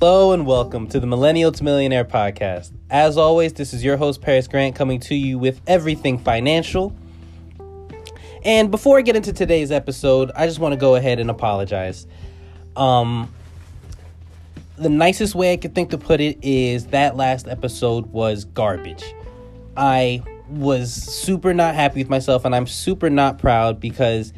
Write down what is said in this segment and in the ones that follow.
Hello and welcome to the Millennial to Millionaire podcast. As always, this is your host, Paris Grant, coming to you with everything financial. And before I get into today's episode, I just want to go ahead and apologize. Um, the nicest way I could think to put it is that last episode was garbage. I was super not happy with myself, and I'm super not proud because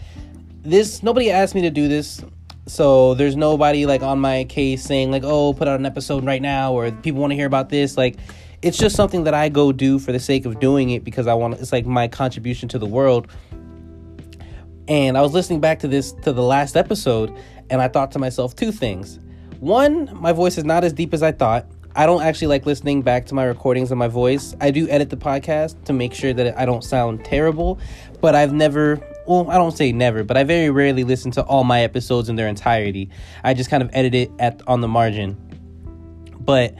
this nobody asked me to do this so there's nobody like on my case saying like oh put out an episode right now or people want to hear about this. Like it's just something that i go do for the sake of doing it because i want it's like my contribution to the world. And i was listening back to this to the last episode and i thought to myself two things. One my voice is not as deep as i thought. I don't actually like listening back to my recordings of my voice. I do edit the podcast to make sure that i don't sound terrible but i've never well, I don't say never, but I very rarely listen to all my episodes in their entirety. I just kind of edit it at on the margin. But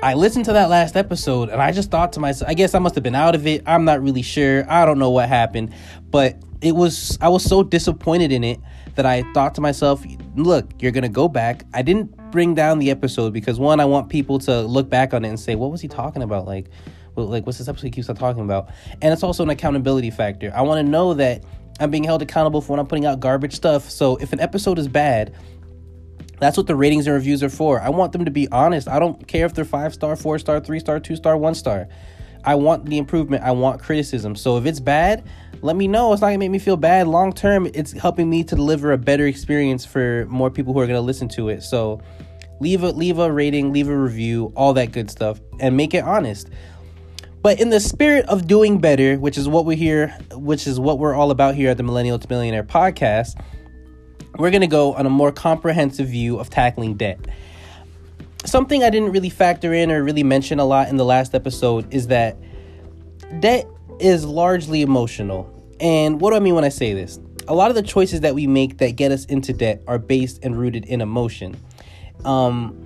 I listened to that last episode and I just thought to myself, I guess I must have been out of it. I'm not really sure. I don't know what happened, but it was I was so disappointed in it that I thought to myself, look, you're going to go back. I didn't bring down the episode because one, I want people to look back on it and say, what was he talking about? Like, like what's this episode he keeps on talking about? And it's also an accountability factor. I want to know that I'm being held accountable for when I'm putting out garbage stuff. So if an episode is bad, that's what the ratings and reviews are for. I want them to be honest. I don't care if they're five star, four star, three star, two star, one star. I want the improvement. I want criticism. So if it's bad, let me know. It's not gonna make me feel bad. Long term, it's helping me to deliver a better experience for more people who are gonna listen to it. So leave a leave a rating, leave a review, all that good stuff, and make it honest. But in the spirit of doing better, which is what we're here, which is what we're all about here at the Millennial to Millionaire podcast, we're going to go on a more comprehensive view of tackling debt. Something I didn't really factor in or really mention a lot in the last episode is that debt is largely emotional. And what do I mean when I say this? A lot of the choices that we make that get us into debt are based and rooted in emotion. Um,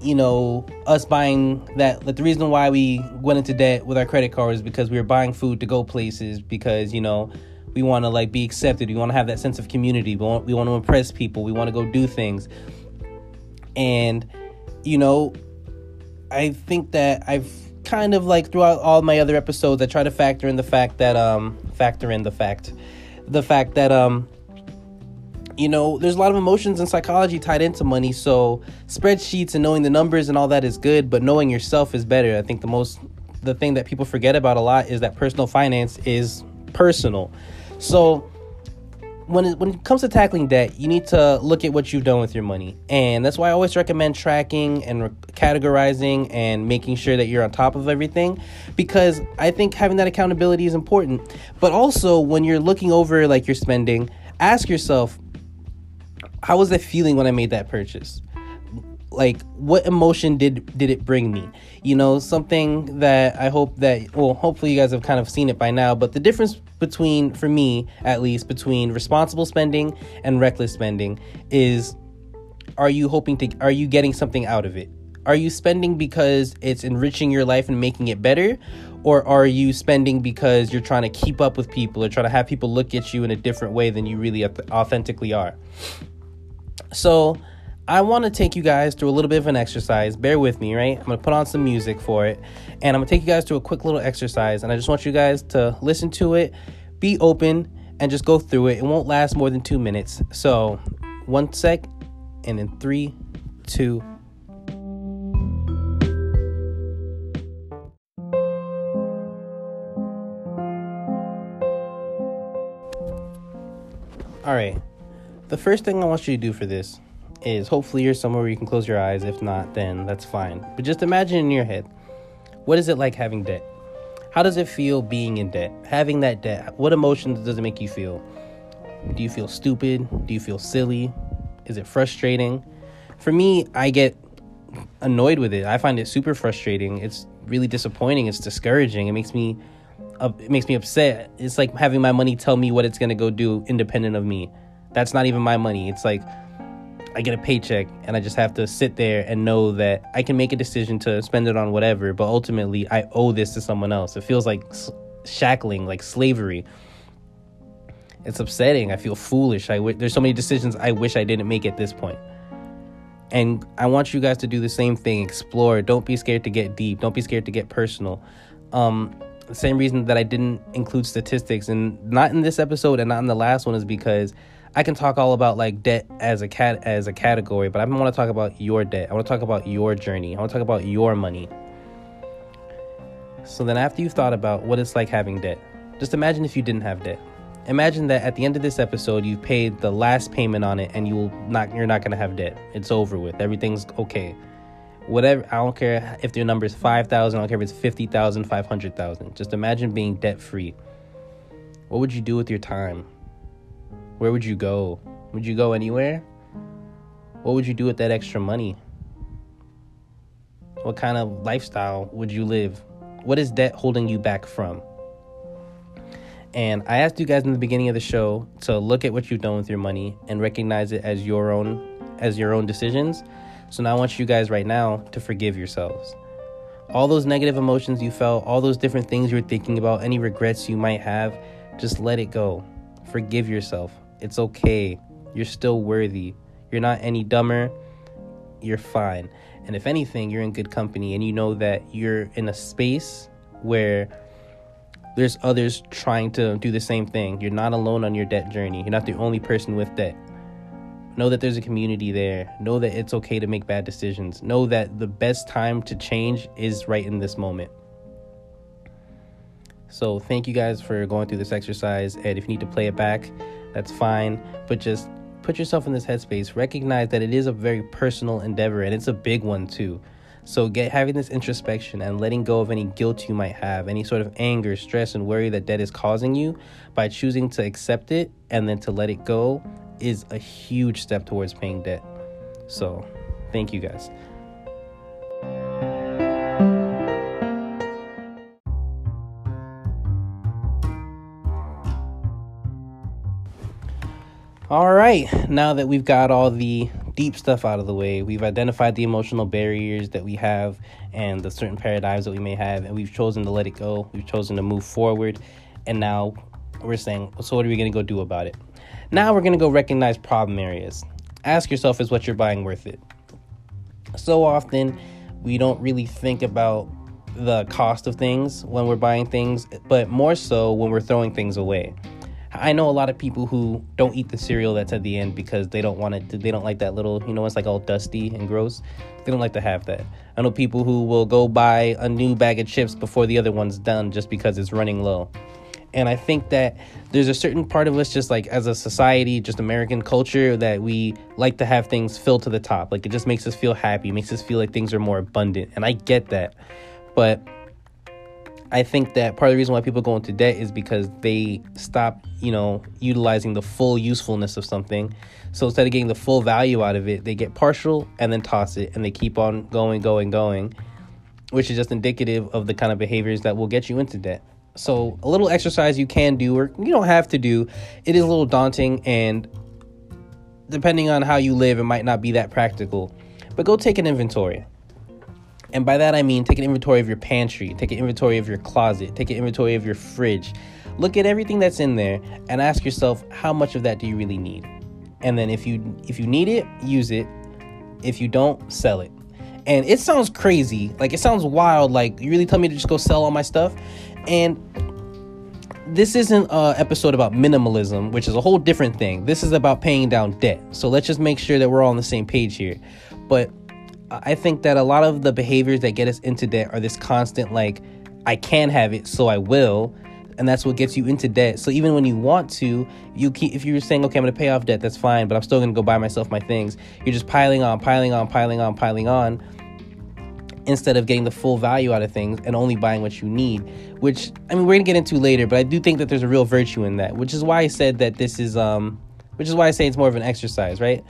you know, us buying that, that the reason why we went into debt with our credit card is because we were buying food to go places because, you know, we want to like be accepted. We want to have that sense of community. We want, we want to impress people. We want to go do things. And, you know, I think that I've kind of like throughout all my other episodes, I try to factor in the fact that, um, factor in the fact, the fact that, um, you know, there's a lot of emotions and psychology tied into money. So spreadsheets and knowing the numbers and all that is good, but knowing yourself is better. I think the most the thing that people forget about a lot is that personal finance is personal. So when it, when it comes to tackling debt, you need to look at what you've done with your money. And that's why I always recommend tracking and re- categorizing and making sure that you're on top of everything because I think having that accountability is important. But also when you're looking over like your spending, ask yourself, how was that feeling when I made that purchase? Like what emotion did did it bring me? You know, something that I hope that well, hopefully you guys have kind of seen it by now, but the difference between for me at least between responsible spending and reckless spending is are you hoping to are you getting something out of it? Are you spending because it's enriching your life and making it better? Or are you spending because you're trying to keep up with people or trying to have people look at you in a different way than you really authentically are? So, I want to take you guys through a little bit of an exercise. Bear with me, right? I'm going to put on some music for it. And I'm going to take you guys through a quick little exercise. And I just want you guys to listen to it, be open, and just go through it. It won't last more than two minutes. So, one sec, and in three, two, All right. The first thing I want you to do for this is hopefully you're somewhere where you can close your eyes. If not, then that's fine. But just imagine in your head what is it like having debt? How does it feel being in debt? Having that debt, what emotions does it make you feel? Do you feel stupid? Do you feel silly? Is it frustrating? For me, I get annoyed with it. I find it super frustrating. It's really disappointing. It's discouraging. It makes me it makes me upset. It's like having my money tell me what it's going to go do independent of me. That's not even my money. It's like I get a paycheck and I just have to sit there and know that I can make a decision to spend it on whatever, but ultimately I owe this to someone else. It feels like shackling, like slavery. It's upsetting. I feel foolish. I w- there's so many decisions I wish I didn't make at this point. And I want you guys to do the same thing. Explore. Don't be scared to get deep. Don't be scared to get personal. Um, the same reason that I didn't include statistics and not in this episode and not in the last one is because I can talk all about like debt as a cat as a category, but I want to talk about your debt. I want to talk about your journey. I want to talk about your money. So then after you've thought about what it's like having debt, just imagine if you didn't have debt. Imagine that at the end of this episode you've paid the last payment on it and you will not you're not going to have debt. It's over with. Everything's okay whatever i don't care if your number is 5000 i don't care if it's 50000 500000 just imagine being debt free what would you do with your time where would you go would you go anywhere what would you do with that extra money what kind of lifestyle would you live what is debt holding you back from and i asked you guys in the beginning of the show to look at what you've done with your money and recognize it as your own as your own decisions so now I want you guys right now to forgive yourselves. All those negative emotions you felt, all those different things you were thinking about, any regrets you might have, just let it go. Forgive yourself. It's okay. You're still worthy. You're not any dumber. You're fine. And if anything, you're in good company and you know that you're in a space where there's others trying to do the same thing. You're not alone on your debt journey. You're not the only person with debt. Know that there's a community there. Know that it's okay to make bad decisions. Know that the best time to change is right in this moment. So, thank you guys for going through this exercise. And if you need to play it back, that's fine. But just put yourself in this headspace. Recognize that it is a very personal endeavor and it's a big one too. So, get having this introspection and letting go of any guilt you might have, any sort of anger, stress, and worry that debt is causing you by choosing to accept it and then to let it go is a huge step towards paying debt. So, thank you guys. All right, now that we've got all the deep stuff out of the way, we've identified the emotional barriers that we have and the certain paradigms that we may have, and we've chosen to let it go. We've chosen to move forward, and now we're saying, so what are we going to go do about it? Now we're going to go recognize problem areas. Ask yourself, is what you're buying worth it? So often, we don't really think about the cost of things when we're buying things, but more so when we're throwing things away. I know a lot of people who don't eat the cereal that's at the end because they don't want it. To, they don't like that little, you know, it's like all dusty and gross. They don't like to have that. I know people who will go buy a new bag of chips before the other one's done just because it's running low. And I think that there's a certain part of us, just like as a society, just American culture, that we like to have things filled to the top. Like it just makes us feel happy, makes us feel like things are more abundant. And I get that. But I think that part of the reason why people go into debt is because they stop, you know, utilizing the full usefulness of something. So instead of getting the full value out of it, they get partial and then toss it and they keep on going, going, going, which is just indicative of the kind of behaviors that will get you into debt. So, a little exercise you can do, or you don't have to do. It is a little daunting, and depending on how you live, it might not be that practical. But go take an inventory. And by that I mean take an inventory of your pantry, take an inventory of your closet, take an inventory of your fridge. Look at everything that's in there and ask yourself how much of that do you really need? And then if you if you need it, use it. If you don't, sell it. And it sounds crazy, like it sounds wild, like you really tell me to just go sell all my stuff. And this isn't an episode about minimalism, which is a whole different thing. This is about paying down debt. So let's just make sure that we're all on the same page here. But I think that a lot of the behaviors that get us into debt are this constant, like, I can have it, so I will. And that's what gets you into debt. So even when you want to, you keep, if you're saying, okay, I'm to pay off debt, that's fine, but I'm still to go buy myself my things, you're just piling on, piling on, piling on, piling on instead of getting the full value out of things and only buying what you need which i mean we're gonna get into later but i do think that there's a real virtue in that which is why i said that this is um which is why i say it's more of an exercise right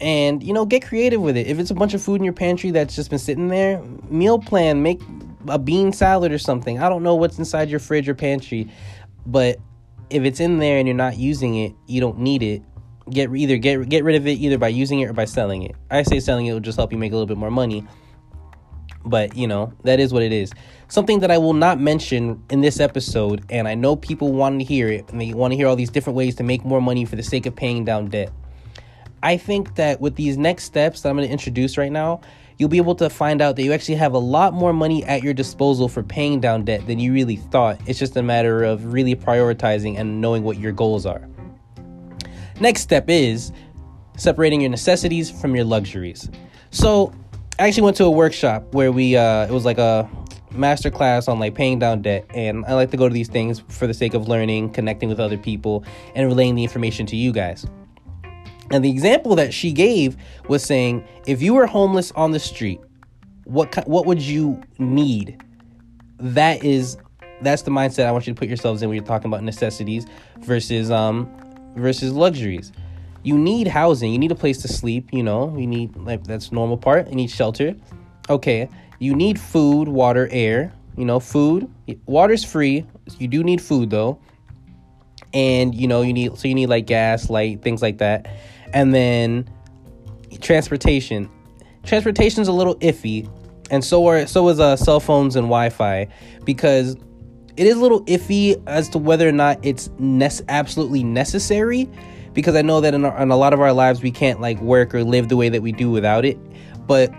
and you know get creative with it if it's a bunch of food in your pantry that's just been sitting there meal plan make a bean salad or something i don't know what's inside your fridge or pantry but if it's in there and you're not using it you don't need it get either get get rid of it either by using it or by selling it i say selling it will just help you make a little bit more money but, you know, that is what it is. Something that I will not mention in this episode, and I know people want to hear it, and they want to hear all these different ways to make more money for the sake of paying down debt. I think that with these next steps that I'm going to introduce right now, you'll be able to find out that you actually have a lot more money at your disposal for paying down debt than you really thought. It's just a matter of really prioritizing and knowing what your goals are. Next step is separating your necessities from your luxuries. So, I actually went to a workshop where we uh it was like a master class on like paying down debt and I like to go to these things for the sake of learning, connecting with other people and relaying the information to you guys. And the example that she gave was saying, if you were homeless on the street, what what would you need? That is that's the mindset I want you to put yourselves in when you're talking about necessities versus um versus luxuries. You need housing, you need a place to sleep, you know, you need like that's normal part. You need shelter. Okay. You need food, water, air, you know, food. Water's free. You do need food though. And you know, you need so you need like gas, light, things like that and then transportation. Transportation's a little iffy, and so are so is uh, cell phones and Wi-Fi because it is a little iffy as to whether or not it's ne- absolutely necessary. Because I know that in, our, in a lot of our lives we can't like work or live the way that we do without it. But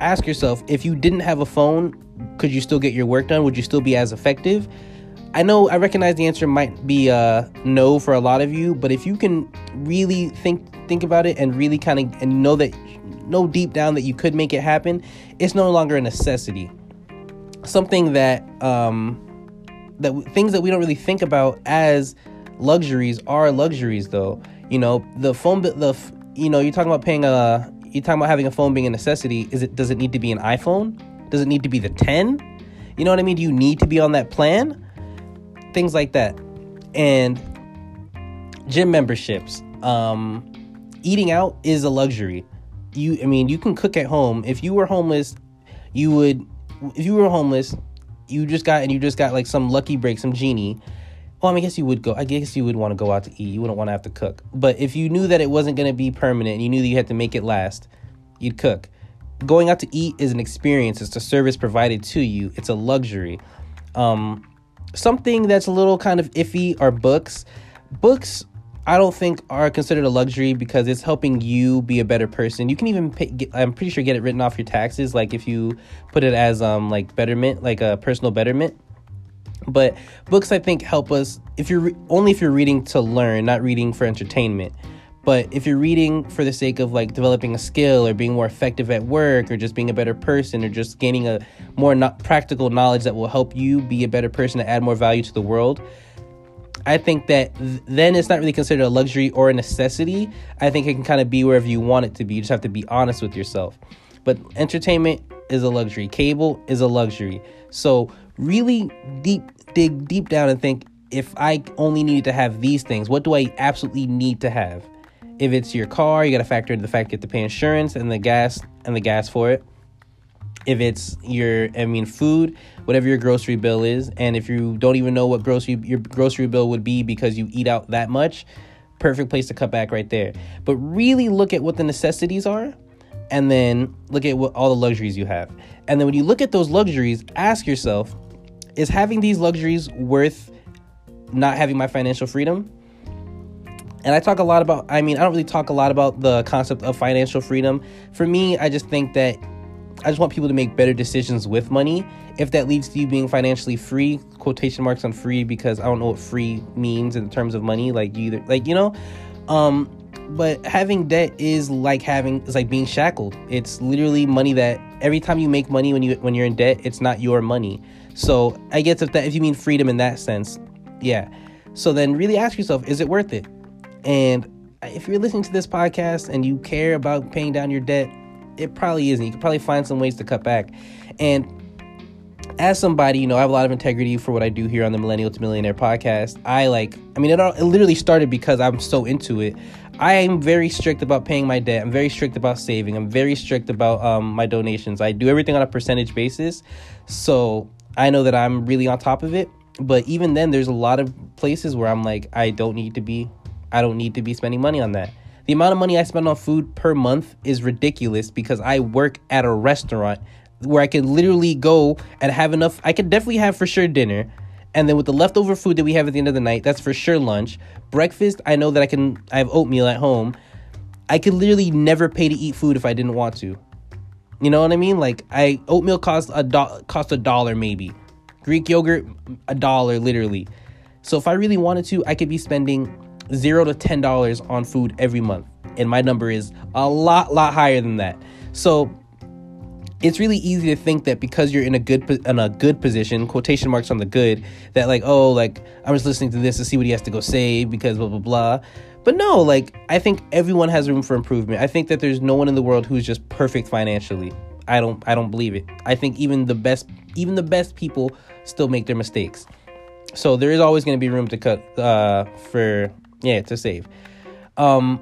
ask yourself if you didn't have a phone, could you still get your work done? Would you still be as effective? I know I recognize the answer might be uh, no for a lot of you, but if you can really think think about it and really kind of and know that know deep down that you could make it happen, it's no longer a necessity. Something that um, that things that we don't really think about as luxuries are luxuries though. You know, the phone the you know, you're talking about paying a you're talking about having a phone being a necessity. Is it does it need to be an iPhone? Does it need to be the 10? You know what I mean? Do you need to be on that plan? things like that. And gym memberships. Um, eating out is a luxury. You, I mean, you can cook at home. If you were homeless, you would. If you were homeless, you just got and you just got like some lucky break, some genie. Well, I, mean, I guess you would go. I guess you would want to go out to eat. You wouldn't want to have to cook. But if you knew that it wasn't going to be permanent, and you knew that you had to make it last, you'd cook. Going out to eat is an experience. It's a service provided to you. It's a luxury. Um, something that's a little kind of iffy are books. Books I don't think are considered a luxury because it's helping you be a better person. You can even pay, get, I'm pretty sure get it written off your taxes like if you put it as um like betterment, like a personal betterment. But books I think help us if you're re- only if you're reading to learn, not reading for entertainment. But if you're reading for the sake of like developing a skill or being more effective at work or just being a better person or just gaining a more not practical knowledge that will help you be a better person to add more value to the world, I think that th- then it's not really considered a luxury or a necessity. I think it can kind of be wherever you want it to be. You just have to be honest with yourself. But entertainment is a luxury. Cable is a luxury. So really deep dig deep down and think if I only needed to have these things, what do I absolutely need to have? If it's your car, you got to factor in the fact you have to pay insurance and the gas and the gas for it. If it's your, I mean, food, whatever your grocery bill is, and if you don't even know what grocery your grocery bill would be because you eat out that much, perfect place to cut back right there. But really look at what the necessities are, and then look at what all the luxuries you have. And then when you look at those luxuries, ask yourself, is having these luxuries worth not having my financial freedom? And I talk a lot about, I mean, I don't really talk a lot about the concept of financial freedom. For me, I just think that I just want people to make better decisions with money. If that leads to you being financially free, quotation marks on free, because I don't know what free means in terms of money. Like you either, like, you know, um, but having debt is like having, it's like being shackled. It's literally money that every time you make money when you, when you're in debt, it's not your money. So I guess if that, if you mean freedom in that sense, yeah. So then really ask yourself, is it worth it? And if you're listening to this podcast and you care about paying down your debt, it probably isn't. You could probably find some ways to cut back. And as somebody, you know, I have a lot of integrity for what I do here on the Millennial to Millionaire podcast. I like, I mean, it, all, it literally started because I'm so into it. I am very strict about paying my debt. I'm very strict about saving. I'm very strict about um, my donations. I do everything on a percentage basis. So I know that I'm really on top of it. But even then, there's a lot of places where I'm like, I don't need to be I don't need to be spending money on that. The amount of money I spend on food per month is ridiculous because I work at a restaurant where I can literally go and have enough. I can definitely have for sure dinner. And then with the leftover food that we have at the end of the night, that's for sure lunch. Breakfast, I know that I can, I have oatmeal at home. I could literally never pay to eat food if I didn't want to. You know what I mean? Like I oatmeal cost a do- cost a dollar maybe. Greek yogurt a dollar literally. So if I really wanted to, I could be spending 0 to 10 dollars on food every month. And my number is a lot lot higher than that. So it's really easy to think that because you're in a good in a good position, quotation marks on the good, that like oh like I'm just listening to this to see what he has to go say because blah blah blah. But no, like I think everyone has room for improvement. I think that there's no one in the world who's just perfect financially. I don't I don't believe it. I think even the best even the best people still make their mistakes. So there is always going to be room to cut uh for yeah, to save. Um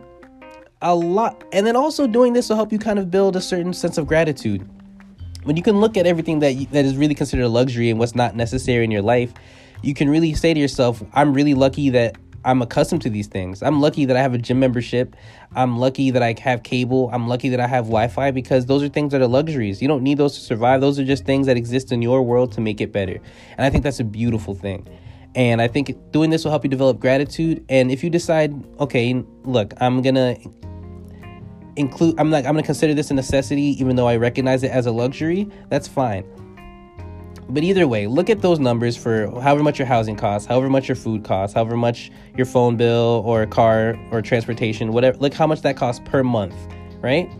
a lot and then also doing this will help you kind of build a certain sense of gratitude. When you can look at everything that you, that is really considered a luxury and what's not necessary in your life, you can really say to yourself, I'm really lucky that I'm accustomed to these things. I'm lucky that I have a gym membership. I'm lucky that I have cable. I'm lucky that I have Wi Fi because those are things that are luxuries. You don't need those to survive. Those are just things that exist in your world to make it better. And I think that's a beautiful thing. And I think doing this will help you develop gratitude. And if you decide, okay, look, I'm going to include, I'm like, I'm going to consider this a necessity, even though I recognize it as a luxury, that's fine but either way, look at those numbers for however much your housing costs, however much your food costs, however much your phone bill or car or transportation, whatever. Look how much that costs per month, right?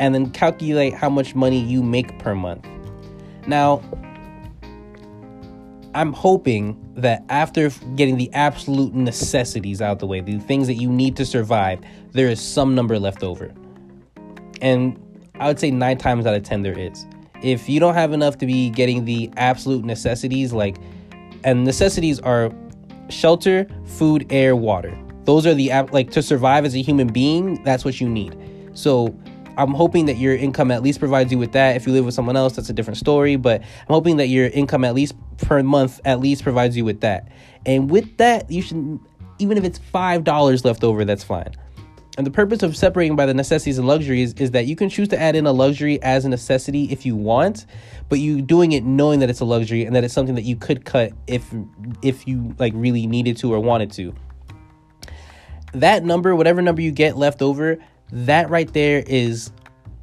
And then calculate how much money you make per month. Now, I'm hoping that after getting the absolute necessities out the way, the things that you need to survive, there is some number left over. And I would say nine times out of 10 there is if you don't have enough to be getting the absolute necessities, like, and necessities are shelter, food, air, water. Those are the like to survive as a human being. That's what you need. So I'm hoping that your income at least provides you with that. If you live with someone else, that's a different story. But I'm hoping that your income at least per month at least provides you with that. And with that, you should even if it's five dollars left over, that's fine. And the purpose of separating by the necessities and luxuries is that you can choose to add in a luxury as a necessity if you want, but you doing it knowing that it's a luxury and that it's something that you could cut if if you like really needed to or wanted to. That number, whatever number you get left over, that right there is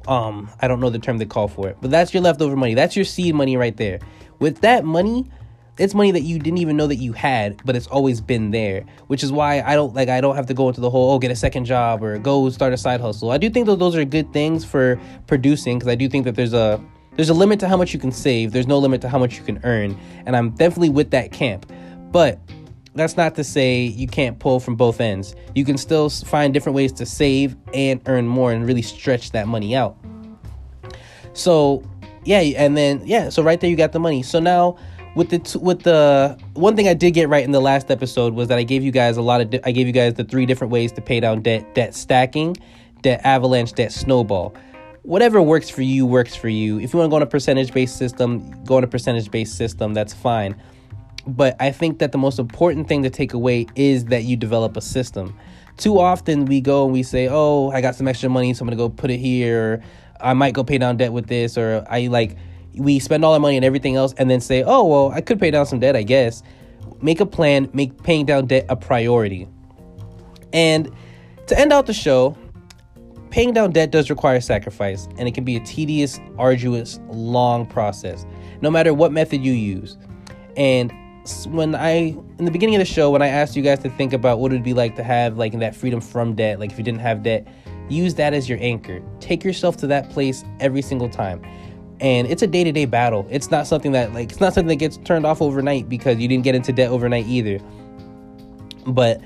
um I don't know the term they call for it, but that's your leftover money. That's your seed money right there. With that money, it's money that you didn't even know that you had, but it's always been there. Which is why I don't like I don't have to go into the whole oh get a second job or go start a side hustle. I do think that those are good things for producing because I do think that there's a there's a limit to how much you can save. There's no limit to how much you can earn, and I'm definitely with that camp. But that's not to say you can't pull from both ends. You can still find different ways to save and earn more and really stretch that money out. So, yeah, and then yeah, so right there you got the money. So now with the t- with the one thing I did get right in the last episode was that I gave you guys a lot of di- I gave you guys the three different ways to pay down debt: debt stacking, debt avalanche, debt snowball. Whatever works for you works for you. If you want to go on a percentage based system, go on a percentage based system. That's fine. But I think that the most important thing to take away is that you develop a system. Too often we go and we say, "Oh, I got some extra money, so I'm gonna go put it here." I might go pay down debt with this, or I like we spend all our money on everything else and then say, oh, well, I could pay down some debt, I guess. Make a plan, make paying down debt a priority. And to end out the show, paying down debt does require sacrifice, and it can be a tedious, arduous, long process, no matter what method you use. And when I, in the beginning of the show, when I asked you guys to think about what it would be like to have like that freedom from debt, like if you didn't have debt, use that as your anchor. Take yourself to that place every single time. And it's a day-to-day battle. It's not something that like it's not something that gets turned off overnight because you didn't get into debt overnight either. But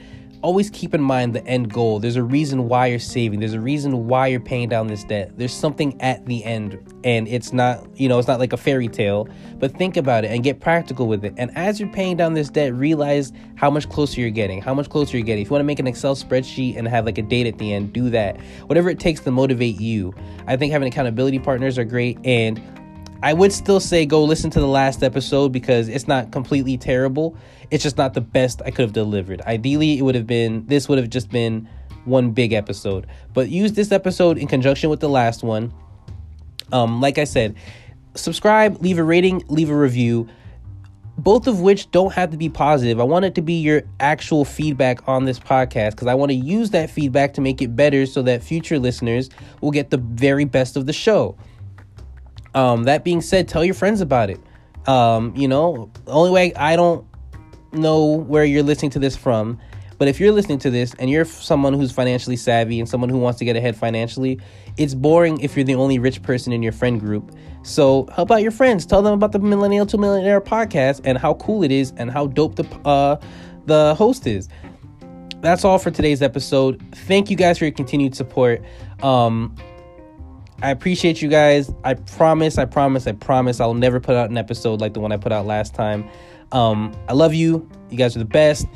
always keep in mind the end goal. There's a reason why you're saving. There's a reason why you're paying down this debt. There's something at the end and it's not you know it's not like a fairy tale. But think about it and get practical with it. And as you're paying down this debt realize how much closer you're getting how much closer you're getting. If you want to make an excel spreadsheet and have like a date at the end do that. Whatever it takes to motivate you. I think having accountability partners are great and I would still say go listen to the last episode because it's not completely terrible. It's just not the best I could have delivered. Ideally, it would have been this would have just been one big episode. But use this episode in conjunction with the last one. Um, like I said, subscribe, leave a rating, leave a review. both of which don't have to be positive. I want it to be your actual feedback on this podcast because I want to use that feedback to make it better so that future listeners will get the very best of the show. Um, that being said, tell your friends about it. Um, you know, the only way I don't know where you're listening to this from, but if you're listening to this and you're someone who's financially savvy and someone who wants to get ahead financially, it's boring if you're the only rich person in your friend group. So help out your friends. Tell them about the Millennial to Millionaire podcast and how cool it is and how dope the uh, the host is. That's all for today's episode. Thank you guys for your continued support. Um, I appreciate you guys. I promise, I promise, I promise I'll never put out an episode like the one I put out last time. Um, I love you. You guys are the best.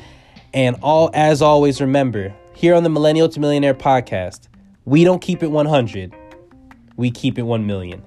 And all as always, remember, here on the Millennial to Millionaire podcast, we don't keep it 100. We keep it 1 million.